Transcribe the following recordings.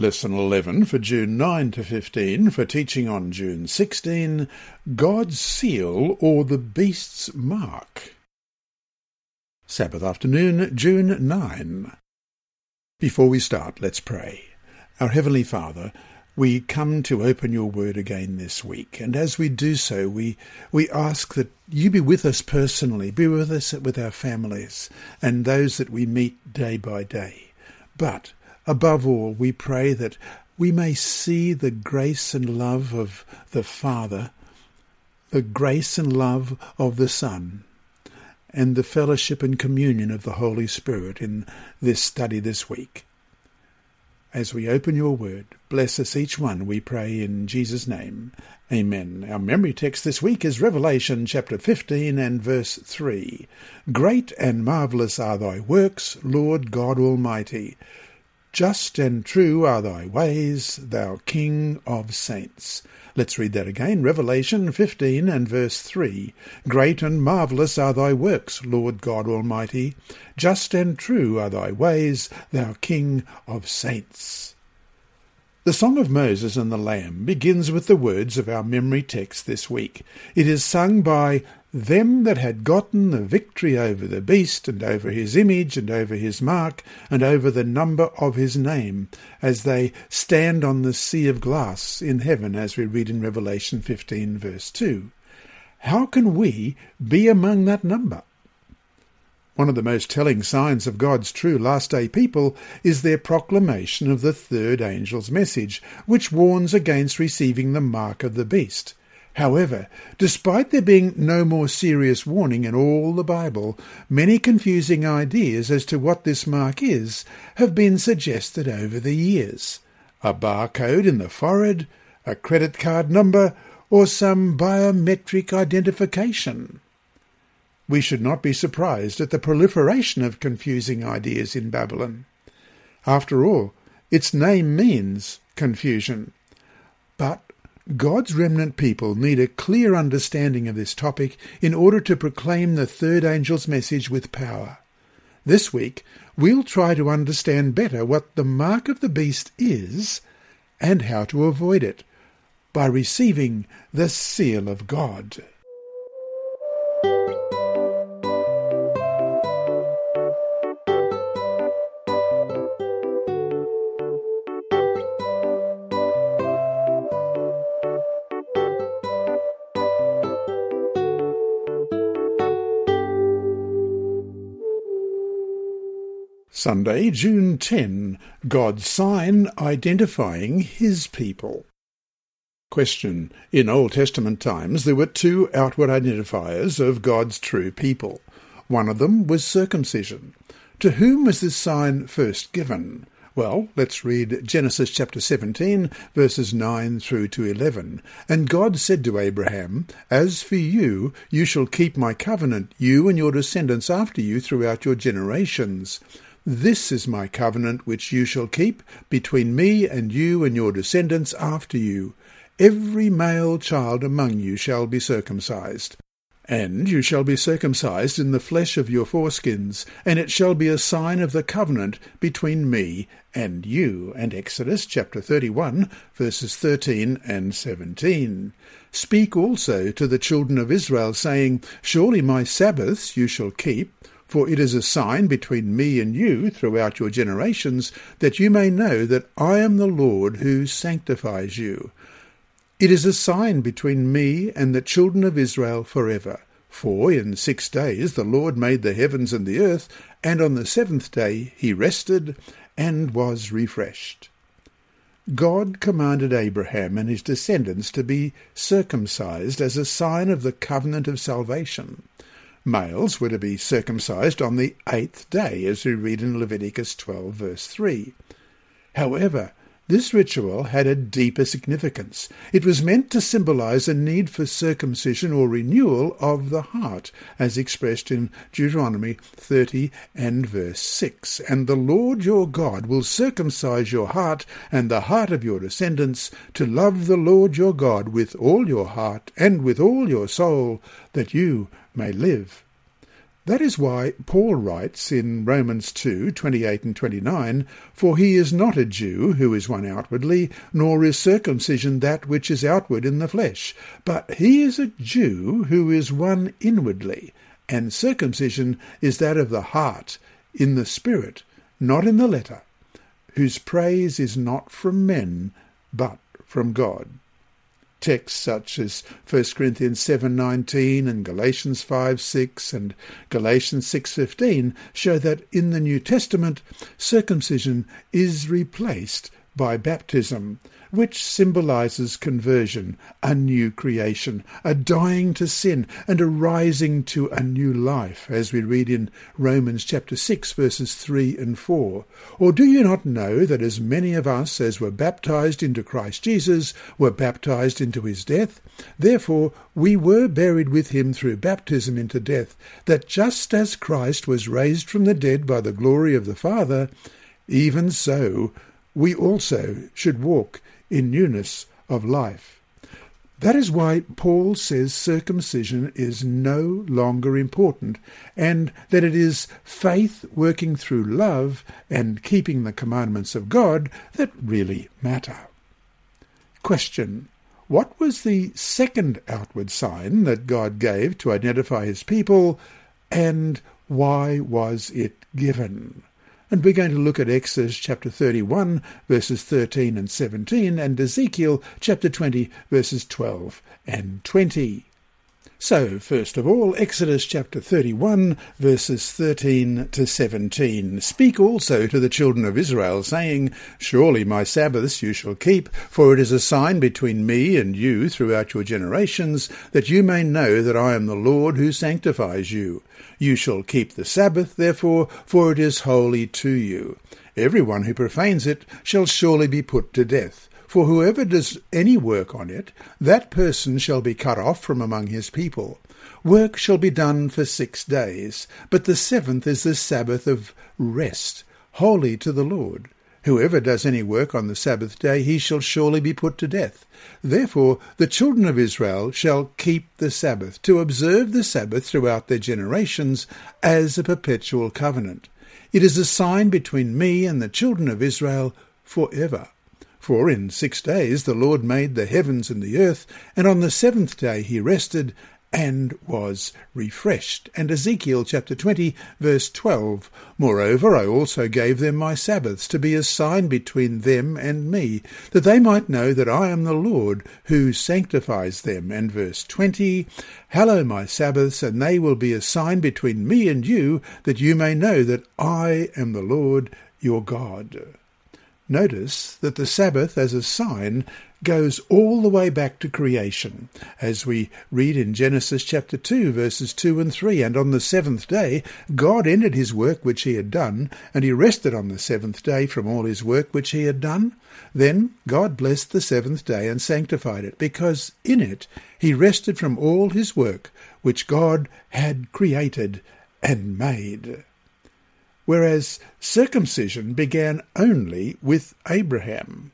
Lesson 11 for June 9 to 15 for teaching on June 16 God's Seal or the Beast's Mark. Sabbath afternoon, June 9. Before we start, let's pray. Our Heavenly Father, we come to open your word again this week, and as we do so, we, we ask that you be with us personally, be with us with our families, and those that we meet day by day. But Above all, we pray that we may see the grace and love of the Father, the grace and love of the Son, and the fellowship and communion of the Holy Spirit in this study this week. As we open your word, bless us each one, we pray in Jesus' name. Amen. Our memory text this week is Revelation chapter 15 and verse 3. Great and marvellous are thy works, Lord God Almighty. Just and true are thy ways, thou King of saints. Let's read that again. Revelation 15 and verse 3. Great and marvellous are thy works, Lord God Almighty. Just and true are thy ways, thou King of saints. The Song of Moses and the Lamb begins with the words of our memory text this week. It is sung by them that had gotten the victory over the beast, and over his image, and over his mark, and over the number of his name, as they stand on the sea of glass in heaven, as we read in Revelation 15, verse 2. How can we be among that number? One of the most telling signs of God's true last day people is their proclamation of the third angel's message, which warns against receiving the mark of the beast. However, despite there being no more serious warning in all the Bible, many confusing ideas as to what this mark is have been suggested over the years. A barcode in the forehead, a credit card number, or some biometric identification. We should not be surprised at the proliferation of confusing ideas in Babylon. After all, its name means confusion. But God's remnant people need a clear understanding of this topic in order to proclaim the third angel's message with power. This week, we'll try to understand better what the mark of the beast is and how to avoid it by receiving the seal of God. Sunday, June 10. God's sign identifying his people. Question. In Old Testament times there were two outward identifiers of God's true people. One of them was circumcision. To whom was this sign first given? Well, let's read Genesis chapter 17, verses 9 through to 11. And God said to Abraham, As for you, you shall keep my covenant, you and your descendants after you throughout your generations. This is my covenant which you shall keep between me and you and your descendants after you. Every male child among you shall be circumcised. And you shall be circumcised in the flesh of your foreskins, and it shall be a sign of the covenant between me and you. And Exodus chapter 31, verses 13 and 17. Speak also to the children of Israel, saying, Surely my Sabbaths you shall keep, for it is a sign between me and you throughout your generations, that you may know that I am the Lord who sanctifies you. It is a sign between me and the children of Israel forever. For in six days the Lord made the heavens and the earth, and on the seventh day he rested and was refreshed. God commanded Abraham and his descendants to be circumcised as a sign of the covenant of salvation. Males were to be circumcised on the eighth day, as we read in Leviticus 12, verse 3. However, this ritual had a deeper significance. It was meant to symbolize a need for circumcision or renewal of the heart, as expressed in Deuteronomy 30 and verse 6. And the Lord your God will circumcise your heart and the heart of your descendants to love the Lord your God with all your heart and with all your soul, that you may live. That is why Paul writes in Romans 2, 28 and 29, For he is not a Jew who is one outwardly, nor is circumcision that which is outward in the flesh, but he is a Jew who is one inwardly, and circumcision is that of the heart, in the spirit, not in the letter, whose praise is not from men, but from God. Texts such as 1 Corinthians 7:19 and Galatians 5:6 and Galatians 6:15 show that in the New Testament circumcision is replaced by baptism, which symbolizes conversion, a new creation, a dying to sin, and a rising to a new life, as we read in Romans chapter 6, verses 3 and 4. Or do you not know that as many of us as were baptized into Christ Jesus were baptized into his death? Therefore we were buried with him through baptism into death, that just as Christ was raised from the dead by the glory of the Father, even so we also should walk in newness of life. That is why Paul says circumcision is no longer important and that it is faith working through love and keeping the commandments of God that really matter. Question. What was the second outward sign that God gave to identify his people and why was it given? And we're going to look at Exodus chapter 31, verses 13 and 17, and Ezekiel chapter 20, verses 12 and 20. So, first of all, Exodus chapter 31, verses 13 to 17. Speak also to the children of Israel, saying, Surely my Sabbaths you shall keep, for it is a sign between me and you throughout your generations, that you may know that I am the Lord who sanctifies you. You shall keep the Sabbath, therefore, for it is holy to you. Every one who profanes it shall surely be put to death. For whoever does any work on it, that person shall be cut off from among his people. Work shall be done for six days, but the seventh is the Sabbath of rest, holy to the Lord. Whoever does any work on the Sabbath day, he shall surely be put to death. Therefore the children of Israel shall keep the Sabbath, to observe the Sabbath throughout their generations as a perpetual covenant. It is a sign between me and the children of Israel for ever. For in six days the Lord made the heavens and the earth, and on the seventh day he rested and was refreshed. And Ezekiel chapter 20, verse 12 Moreover, I also gave them my Sabbaths to be a sign between them and me, that they might know that I am the Lord who sanctifies them. And verse 20 Hallow my Sabbaths, and they will be a sign between me and you, that you may know that I am the Lord your God. Notice that the Sabbath as a sign goes all the way back to creation, as we read in Genesis chapter 2, verses 2 and 3. And on the seventh day, God ended his work which he had done, and he rested on the seventh day from all his work which he had done. Then God blessed the seventh day and sanctified it, because in it he rested from all his work which God had created and made whereas circumcision began only with Abraham.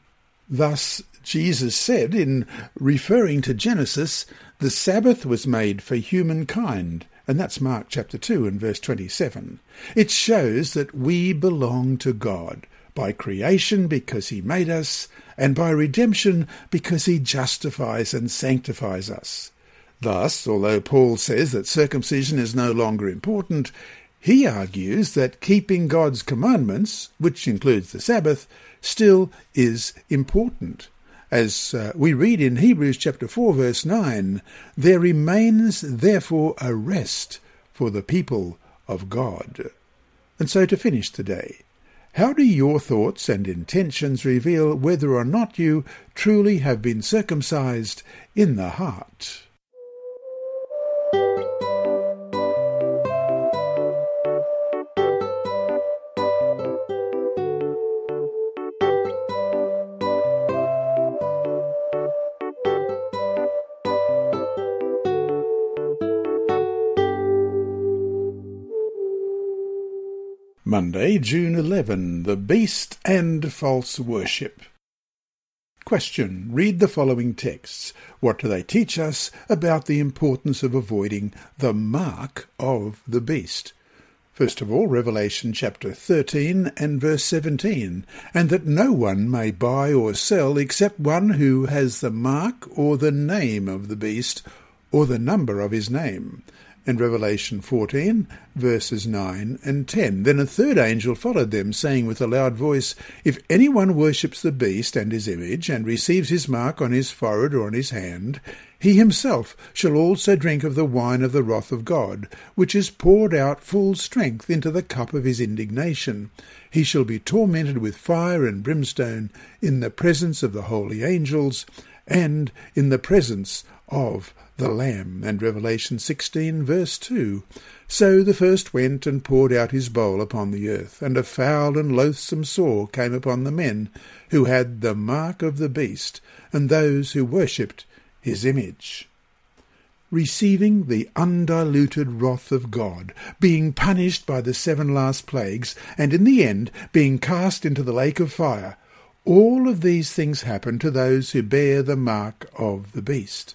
Thus, Jesus said, in referring to Genesis, the Sabbath was made for humankind, and that's Mark chapter 2 and verse 27. It shows that we belong to God by creation because he made us, and by redemption because he justifies and sanctifies us. Thus, although Paul says that circumcision is no longer important, he argues that keeping God's commandments, which includes the Sabbath, still is important. As uh, we read in Hebrews chapter 4 verse 9, there remains therefore a rest for the people of God. And so to finish today, how do your thoughts and intentions reveal whether or not you truly have been circumcised in the heart? Monday, June 11, The Beast and False Worship. Question. Read the following texts. What do they teach us about the importance of avoiding the mark of the beast? First of all, Revelation chapter 13 and verse 17, and that no one may buy or sell except one who has the mark or the name of the beast or the number of his name and Revelation 14, verses 9 and 10. Then a third angel followed them, saying with a loud voice, If anyone worships the beast and his image, and receives his mark on his forehead or on his hand, he himself shall also drink of the wine of the wrath of God, which is poured out full strength into the cup of his indignation. He shall be tormented with fire and brimstone in the presence of the holy angels, and in the presence of the Lamb, and Revelation 16, verse 2. So the first went and poured out his bowl upon the earth, and a foul and loathsome sore came upon the men who had the mark of the beast, and those who worshipped his image. Receiving the undiluted wrath of God, being punished by the seven last plagues, and in the end being cast into the lake of fire, all of these things happen to those who bear the mark of the beast.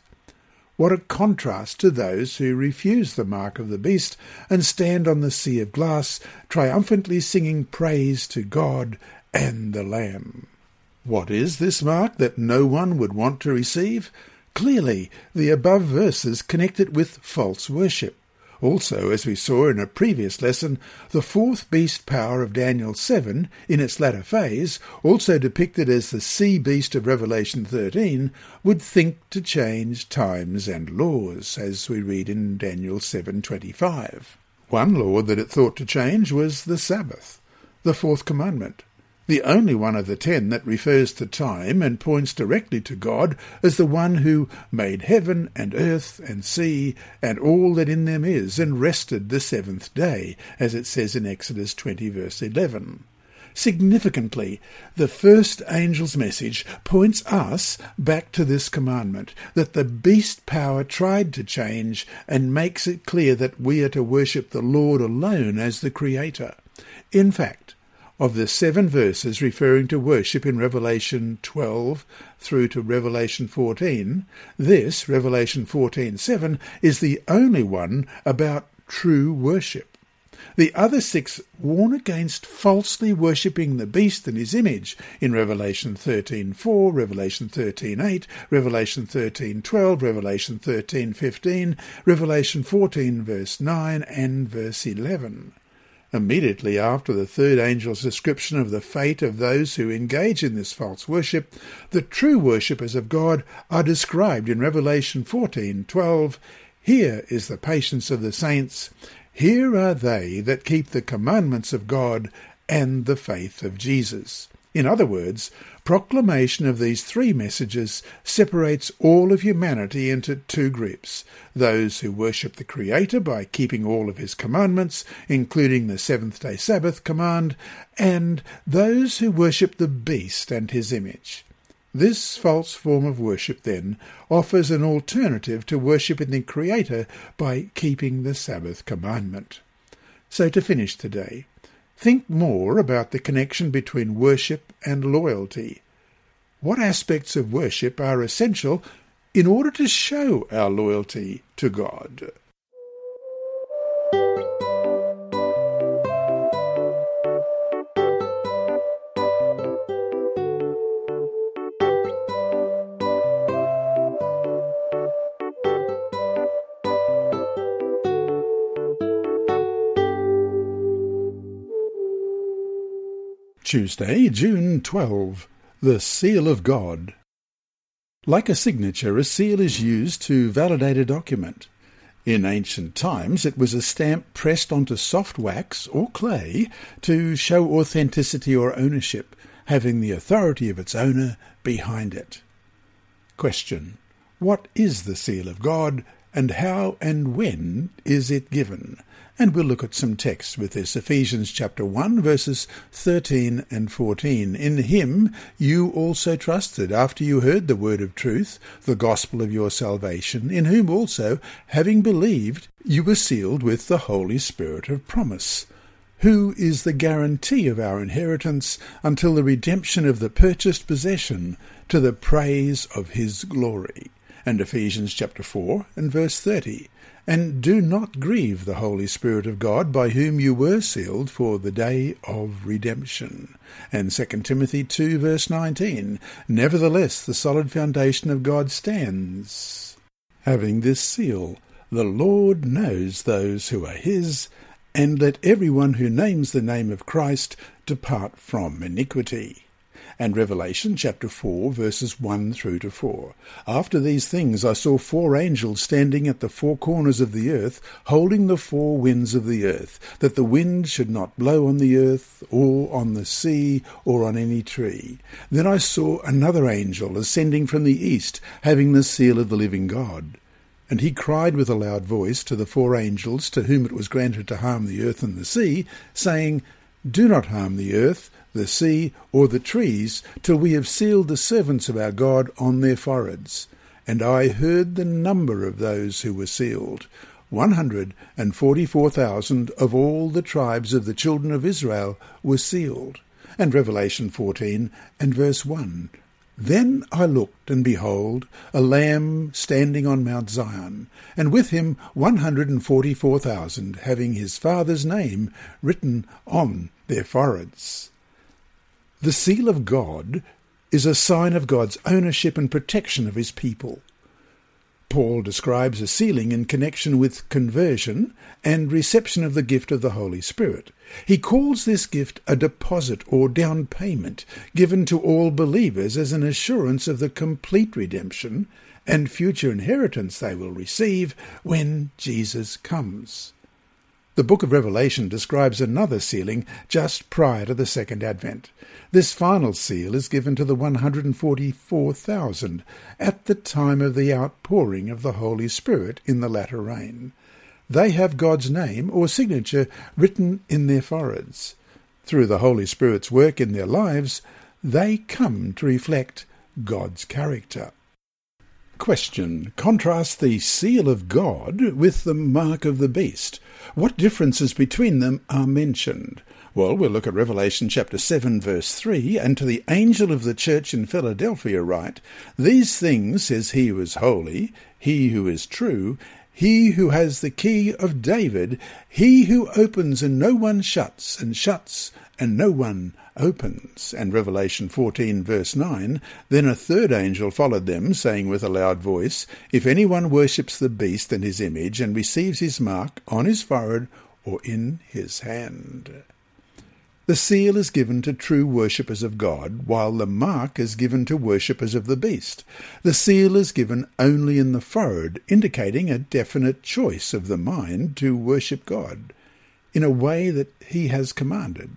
What a contrast to those who refuse the mark of the beast and stand on the sea of glass, triumphantly singing praise to God and the Lamb. What is this mark that no one would want to receive? Clearly, the above verses connect it with false worship. Also, as we saw in a previous lesson, the fourth beast power of Daniel 7, in its latter phase, also depicted as the sea beast of Revelation 13, would think to change times and laws, as we read in Daniel 7:25. One law that it thought to change was the Sabbath, the fourth commandment the only one of the ten that refers to time and points directly to God as the one who made heaven and earth and sea and all that in them is, and rested the seventh day, as it says in Exodus 20, verse 11. Significantly, the first angel's message points us back to this commandment that the beast power tried to change and makes it clear that we are to worship the Lord alone as the Creator. In fact, of the seven verses referring to worship in Revelation 12 through to Revelation 14, this, Revelation 14:7, is the only one about true worship. The other six warn against falsely worshipping the beast and his image in Revelation 13:4, Revelation 13:8, Revelation 13:12, Revelation 13:15, Revelation 14 verse 9 and verse 11. Immediately after the third angel's description of the fate of those who engage in this false worship, the true worshippers of God are described in Revelation 14:12. Here is the patience of the saints. Here are they that keep the commandments of God and the faith of Jesus. In other words, proclamation of these three messages separates all of humanity into two groups those who worship the Creator by keeping all of His commandments, including the seventh day Sabbath command, and those who worship the beast and his image. This false form of worship, then, offers an alternative to worshipping the Creator by keeping the Sabbath commandment. So to finish today, Think more about the connection between worship and loyalty. What aspects of worship are essential in order to show our loyalty to God? Tuesday, June 12. The Seal of God. Like a signature, a seal is used to validate a document. In ancient times, it was a stamp pressed onto soft wax or clay to show authenticity or ownership, having the authority of its owner behind it. Question. What is the seal of God, and how and when is it given? And we'll look at some texts with this. Ephesians chapter 1, verses 13 and 14. In him you also trusted, after you heard the word of truth, the gospel of your salvation, in whom also, having believed, you were sealed with the Holy Spirit of promise who is the guarantee of our inheritance until the redemption of the purchased possession to the praise of his glory. And Ephesians chapter 4 and verse 30. And do not grieve the Holy Spirit of God, by whom you were sealed for the day of redemption. And 2 Timothy 2 verse 19. Nevertheless, the solid foundation of God stands. Having this seal, the Lord knows those who are his, and let everyone who names the name of Christ depart from iniquity. And Revelation chapter 4 verses 1 through to 4. After these things I saw four angels standing at the four corners of the earth, holding the four winds of the earth, that the wind should not blow on the earth, or on the sea, or on any tree. Then I saw another angel ascending from the east, having the seal of the living God. And he cried with a loud voice to the four angels to whom it was granted to harm the earth and the sea, saying, Do not harm the earth, the sea, or the trees, till we have sealed the servants of our God on their foreheads. And I heard the number of those who were sealed. One hundred and forty-four thousand of all the tribes of the children of Israel were sealed. And Revelation 14 and verse 1 then I looked, and behold, a Lamb standing on Mount Zion, and with him one hundred and forty four thousand, having his Father's name written on their foreheads. The seal of God is a sign of God's ownership and protection of his people. Paul describes a sealing in connection with conversion and reception of the gift of the Holy Spirit. He calls this gift a deposit or down payment given to all believers as an assurance of the complete redemption and future inheritance they will receive when Jesus comes. The book of Revelation describes another sealing just prior to the second advent. This final seal is given to the 144,000 at the time of the outpouring of the Holy Spirit in the latter rain. They have God's name or signature written in their foreheads. Through the Holy Spirit's work in their lives, they come to reflect God's character. Question. Contrast the seal of God with the mark of the beast. What differences between them are mentioned? Well, we'll look at Revelation chapter 7 verse 3, and to the angel of the church in Philadelphia write, These things says he who is holy, he who is true, he who has the key of David, he who opens and no one shuts, and shuts and no one opens. And Revelation 14, verse 9 Then a third angel followed them, saying with a loud voice, If anyone worships the beast and his image, and receives his mark on his forehead or in his hand. The seal is given to true worshippers of God, while the mark is given to worshippers of the beast. The seal is given only in the forehead, indicating a definite choice of the mind to worship God in a way that he has commanded.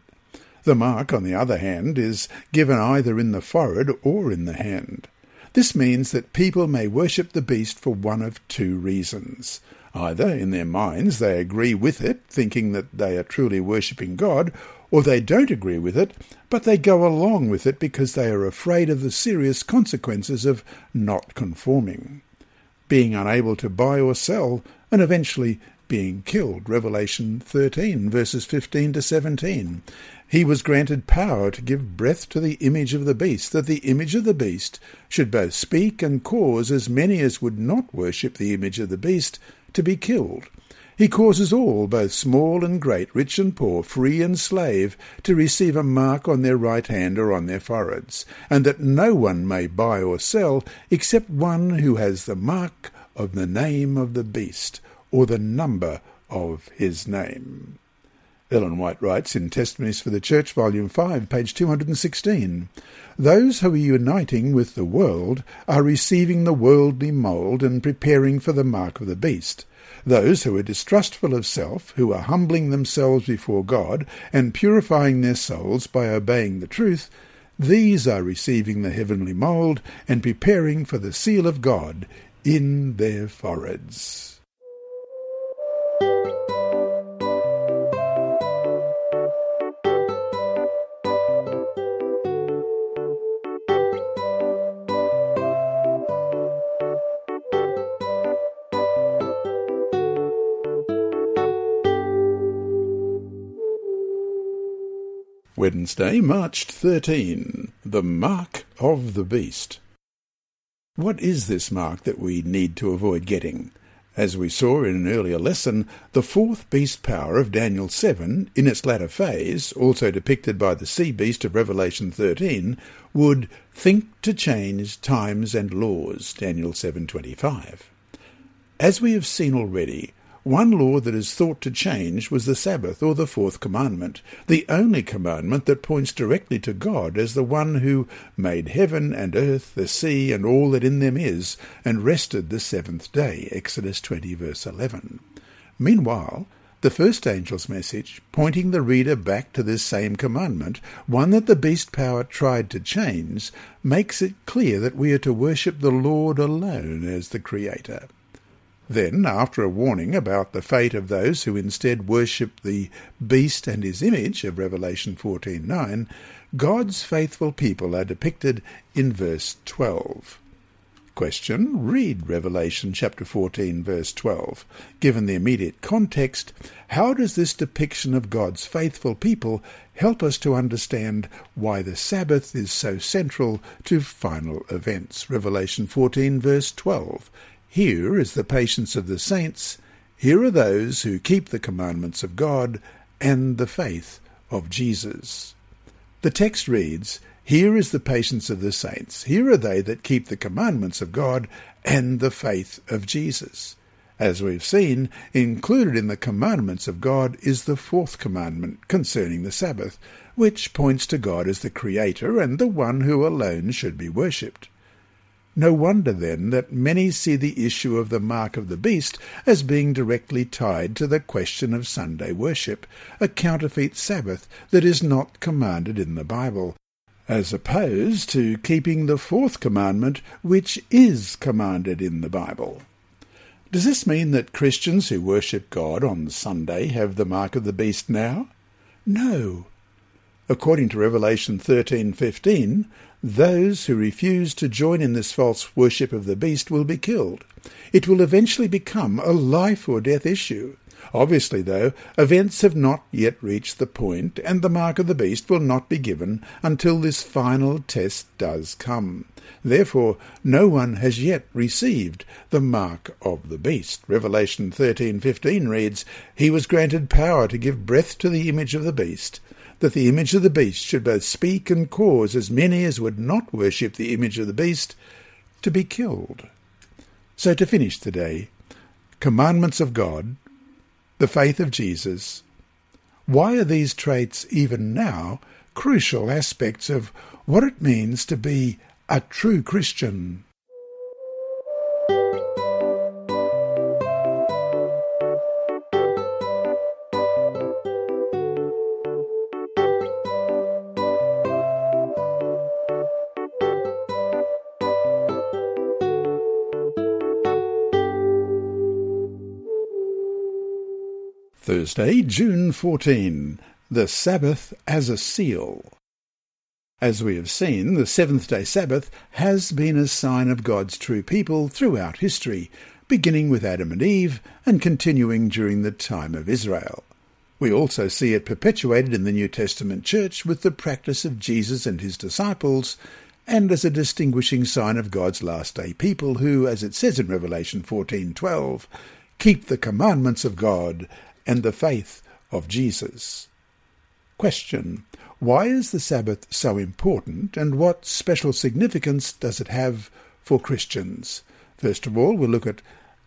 The mark, on the other hand, is given either in the forehead or in the hand. This means that people may worship the beast for one of two reasons. Either in their minds they agree with it, thinking that they are truly worshipping God, or they don't agree with it, but they go along with it because they are afraid of the serious consequences of not conforming. Being unable to buy or sell, and eventually being killed. Revelation 13, verses 15 to 17. He was granted power to give breath to the image of the beast, that the image of the beast should both speak and cause as many as would not worship the image of the beast to be killed. He causes all, both small and great, rich and poor, free and slave, to receive a mark on their right hand or on their foreheads, and that no one may buy or sell except one who has the mark of the name of the beast, or the number of his name. Ellen White writes in Testimonies for the Church, Volume 5, page 216 Those who are uniting with the world are receiving the worldly mould and preparing for the mark of the beast. Those who are distrustful of self, who are humbling themselves before God and purifying their souls by obeying the truth, these are receiving the heavenly mould and preparing for the seal of God in their foreheads. Wednesday, March 13. The Mark of the Beast. What is this mark that we need to avoid getting? As we saw in an earlier lesson, the fourth beast power of Daniel 7, in its latter phase, also depicted by the sea beast of Revelation 13, would think to change times and laws, Daniel 7.25. As we have seen already, one law that is thought to change was the Sabbath or the fourth commandment, the only commandment that points directly to God as the one who made heaven and earth, the sea, and all that in them is, and rested the seventh day. Exodus 20 verse 11. Meanwhile, the first angel's message, pointing the reader back to this same commandment, one that the beast power tried to change, makes it clear that we are to worship the Lord alone as the Creator. Then, after a warning about the fate of those who instead worship the beast and his image of Revelation 14:9, God's faithful people are depicted in verse 12. Question. Read Revelation chapter 14 verse 12. Given the immediate context, how does this depiction of God's faithful people help us to understand why the Sabbath is so central to final events? Revelation 14 verse 12. Here is the patience of the saints. Here are those who keep the commandments of God and the faith of Jesus. The text reads, Here is the patience of the saints. Here are they that keep the commandments of God and the faith of Jesus. As we've seen, included in the commandments of God is the fourth commandment concerning the Sabbath, which points to God as the Creator and the one who alone should be worshipped. No wonder, then, that many see the issue of the mark of the beast as being directly tied to the question of Sunday worship, a counterfeit Sabbath that is not commanded in the Bible, as opposed to keeping the fourth commandment, which is commanded in the Bible. Does this mean that Christians who worship God on Sunday have the mark of the beast now? No. According to Revelation 13:15, those who refuse to join in this false worship of the beast will be killed. It will eventually become a life or death issue. Obviously, though, events have not yet reached the point, and the mark of the beast will not be given until this final test does come. Therefore, no one has yet received the mark of the beast. Revelation 13:15 reads, "He was granted power to give breath to the image of the beast, that the image of the beast should both speak and cause as many as would not worship the image of the beast to be killed. So to finish today, commandments of God, the faith of Jesus, why are these traits even now crucial aspects of what it means to be a true Christian? Thursday, June 14. The Sabbath as a Seal. As we have seen, the seventh day Sabbath has been a sign of God's true people throughout history, beginning with Adam and Eve and continuing during the time of Israel. We also see it perpetuated in the New Testament church with the practice of Jesus and his disciples, and as a distinguishing sign of God's last day people who, as it says in Revelation 14:12, keep the commandments of God and the faith of Jesus. Question. Why is the Sabbath so important and what special significance does it have for Christians? First of all, we'll look at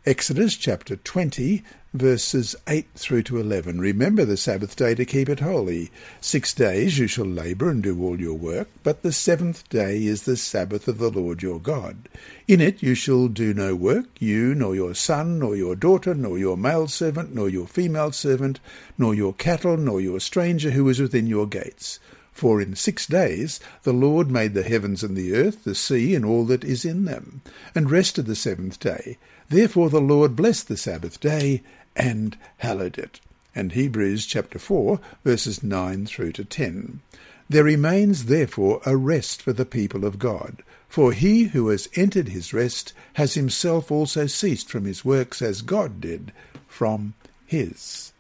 Exodus chapter 20, verses 8 through to 11. Remember the Sabbath day to keep it holy. Six days you shall labour and do all your work, but the seventh day is the Sabbath of the Lord your God. In it you shall do no work, you, nor your son, nor your daughter, nor your male servant, nor your female servant, nor your cattle, nor your stranger who is within your gates. For in six days the Lord made the heavens and the earth, the sea, and all that is in them, and rested the seventh day. Therefore the Lord blessed the Sabbath day and hallowed it. And Hebrews chapter 4, verses 9 through to 10. There remains therefore a rest for the people of God. For he who has entered his rest has himself also ceased from his works as God did from his.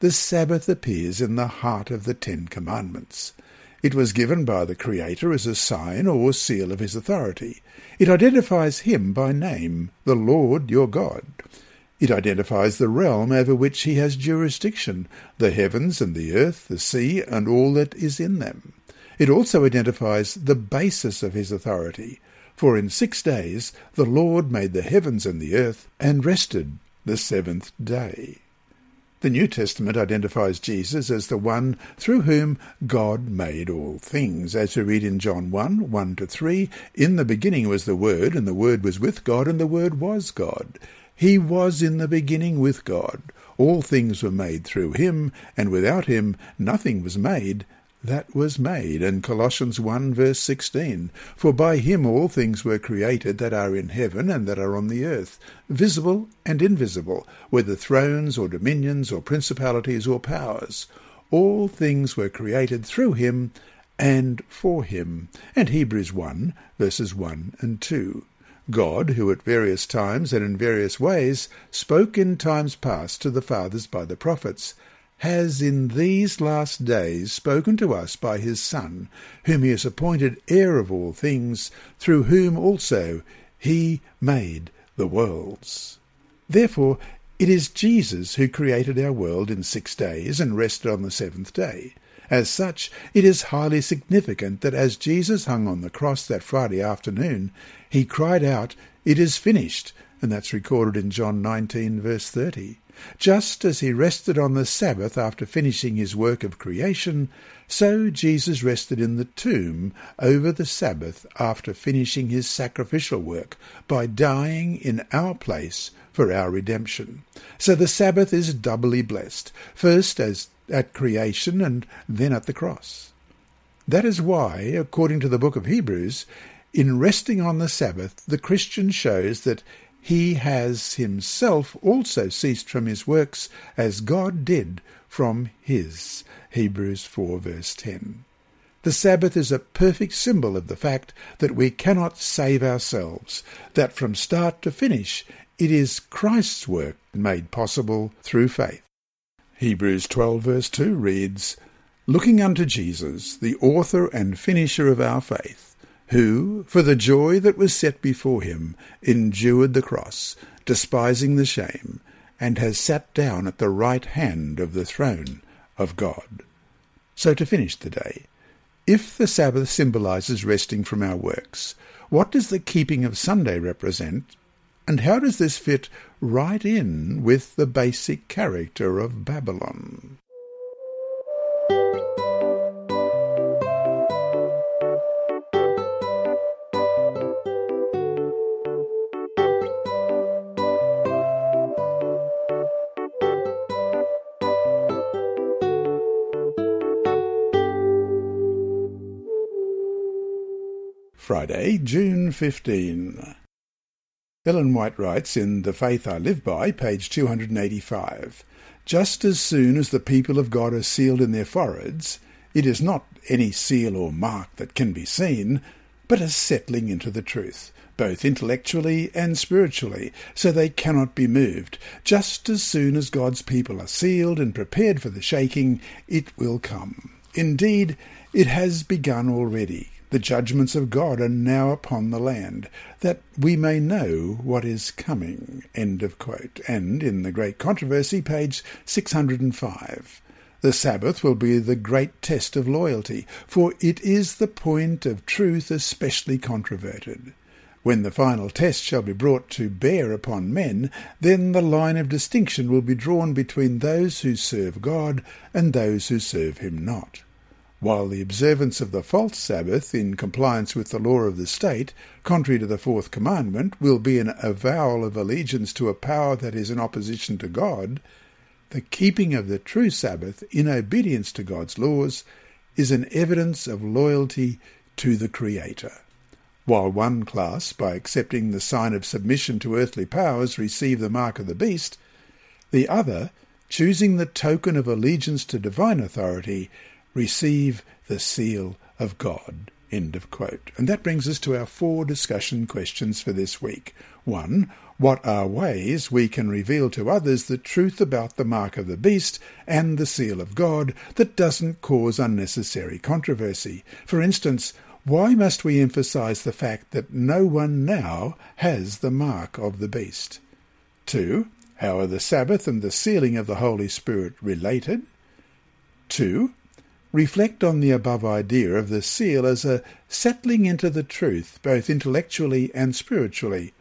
The Sabbath appears in the heart of the Ten Commandments. It was given by the Creator as a sign or seal of his authority. It identifies him by name, the Lord your God. It identifies the realm over which he has jurisdiction, the heavens and the earth, the sea, and all that is in them. It also identifies the basis of his authority. For in six days the Lord made the heavens and the earth, and rested the seventh day. The New Testament identifies Jesus as the one through whom God made all things. As we read in John 1, 1 to 3, In the beginning was the Word, and the Word was with God, and the Word was God. He was in the beginning with God. All things were made through him, and without him nothing was made that was made, and Colossians 1 verse 16. For by him all things were created that are in heaven and that are on the earth, visible and invisible, whether thrones or dominions or principalities or powers. All things were created through him and for him. And Hebrews 1 verses 1 and 2. God, who at various times and in various ways spoke in times past to the fathers by the prophets, has in these last days spoken to us by his Son, whom he has appointed heir of all things, through whom also he made the worlds. Therefore, it is Jesus who created our world in six days and rested on the seventh day. As such, it is highly significant that as Jesus hung on the cross that Friday afternoon, he cried out, It is finished, and that's recorded in John 19, verse 30. Just as he rested on the Sabbath after finishing his work of creation, so Jesus rested in the tomb over the Sabbath after finishing his sacrificial work by dying in our place for our redemption. So the Sabbath is doubly blessed, first as at creation and then at the cross. That is why, according to the book of Hebrews, in resting on the Sabbath, the Christian shows that he has himself also ceased from his works as God did from his. Hebrews 4 verse 10. The Sabbath is a perfect symbol of the fact that we cannot save ourselves, that from start to finish it is Christ's work made possible through faith. Hebrews 12 verse 2 reads, Looking unto Jesus, the author and finisher of our faith, who, for the joy that was set before him, endured the cross, despising the shame, and has sat down at the right hand of the throne of God. So to finish the day, if the Sabbath symbolizes resting from our works, what does the keeping of Sunday represent, and how does this fit right in with the basic character of Babylon? Friday, June 15. Ellen White writes in The Faith I Live By, page 285, Just as soon as the people of God are sealed in their foreheads, it is not any seal or mark that can be seen, but a settling into the truth, both intellectually and spiritually, so they cannot be moved. Just as soon as God's people are sealed and prepared for the shaking, it will come. Indeed, it has begun already. The judgments of God are now upon the land, that we may know what is coming. End of quote. And in the Great Controversy, page 605. The Sabbath will be the great test of loyalty, for it is the point of truth especially controverted. When the final test shall be brought to bear upon men, then the line of distinction will be drawn between those who serve God and those who serve him not while the observance of the false Sabbath, in compliance with the law of the state, contrary to the fourth commandment, will be an avowal of allegiance to a power that is in opposition to God, the keeping of the true Sabbath in obedience to God's laws is an evidence of loyalty to the Creator. While one class, by accepting the sign of submission to earthly powers, receive the mark of the beast, the other, choosing the token of allegiance to divine authority, receive the seal of God. End of quote. And that brings us to our four discussion questions for this week. One, what are ways we can reveal to others the truth about the mark of the beast and the seal of God that doesn't cause unnecessary controversy? For instance, why must we emphasize the fact that no one now has the mark of the beast? 2. How are the Sabbath and the sealing of the Holy Spirit related? 2. Reflect on the above idea of the seal as a settling into the truth, both intellectually and spiritually.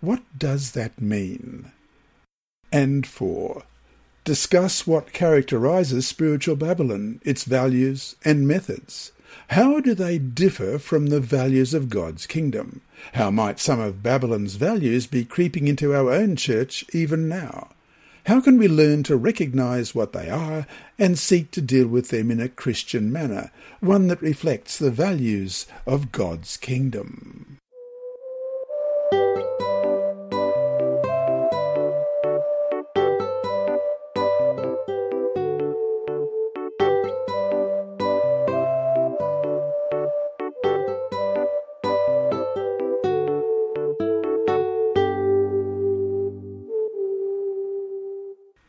What does that mean? And 4. Discuss what characterizes spiritual Babylon, its values and methods. How do they differ from the values of God's kingdom? How might some of Babylon's values be creeping into our own church even now? How can we learn to recognize what they are and seek to deal with them in a Christian manner, one that reflects the values of God's kingdom?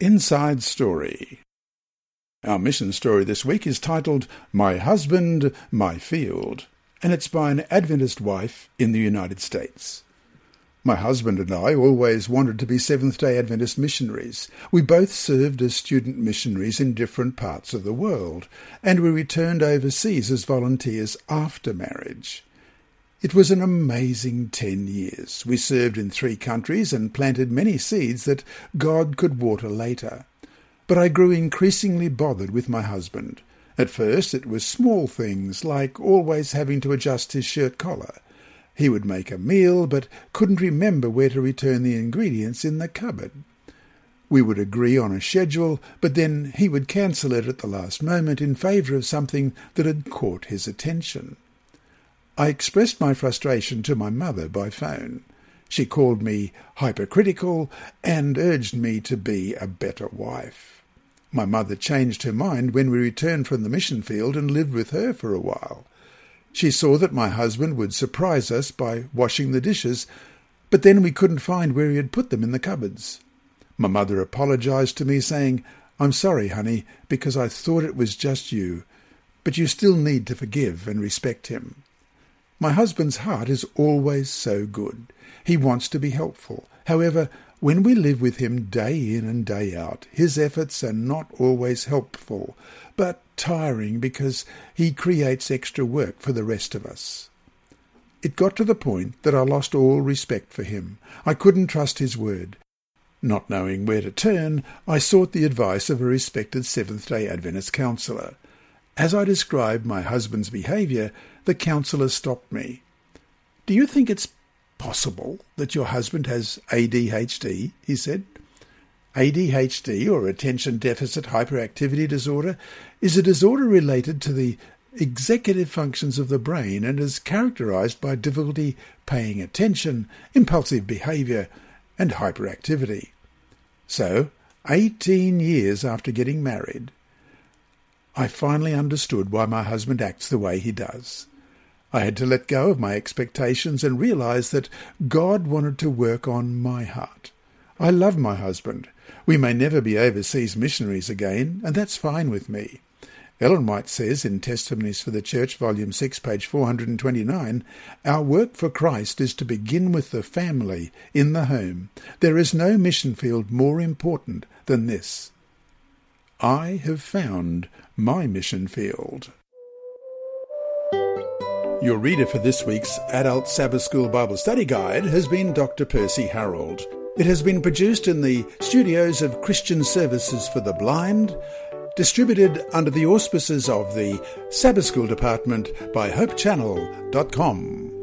Inside Story. Our mission story this week is titled My Husband, My Field, and it's by an Adventist wife in the United States. My husband and I always wanted to be Seventh day Adventist missionaries. We both served as student missionaries in different parts of the world, and we returned overseas as volunteers after marriage. It was an amazing ten years. We served in three countries and planted many seeds that God could water later. But I grew increasingly bothered with my husband. At first it was small things, like always having to adjust his shirt collar. He would make a meal, but couldn't remember where to return the ingredients in the cupboard. We would agree on a schedule, but then he would cancel it at the last moment in favour of something that had caught his attention. I expressed my frustration to my mother by phone. She called me hypercritical and urged me to be a better wife. My mother changed her mind when we returned from the mission field and lived with her for a while. She saw that my husband would surprise us by washing the dishes, but then we couldn't find where he had put them in the cupboards. My mother apologized to me, saying, I'm sorry, honey, because I thought it was just you, but you still need to forgive and respect him. My husband's heart is always so good. He wants to be helpful. However, when we live with him day in and day out, his efforts are not always helpful, but tiring because he creates extra work for the rest of us. It got to the point that I lost all respect for him. I couldn't trust his word. Not knowing where to turn, I sought the advice of a respected Seventh day Adventist counsellor. As I described my husband's behaviour, the counsellor stopped me. Do you think it's possible that your husband has ADHD? he said. ADHD, or Attention Deficit Hyperactivity Disorder, is a disorder related to the executive functions of the brain and is characterized by difficulty paying attention, impulsive behavior, and hyperactivity. So, 18 years after getting married, I finally understood why my husband acts the way he does. I had to let go of my expectations and realize that God wanted to work on my heart. I love my husband. We may never be overseas missionaries again, and that's fine with me. Ellen White says in Testimonies for the Church, Volume 6, page 429, Our work for Christ is to begin with the family, in the home. There is no mission field more important than this. I have found my mission field. Your reader for this week's Adult Sabbath School Bible Study Guide has been Dr. Percy Harold. It has been produced in the studios of Christian Services for the Blind, distributed under the auspices of the Sabbath School Department by HopeChannel.com.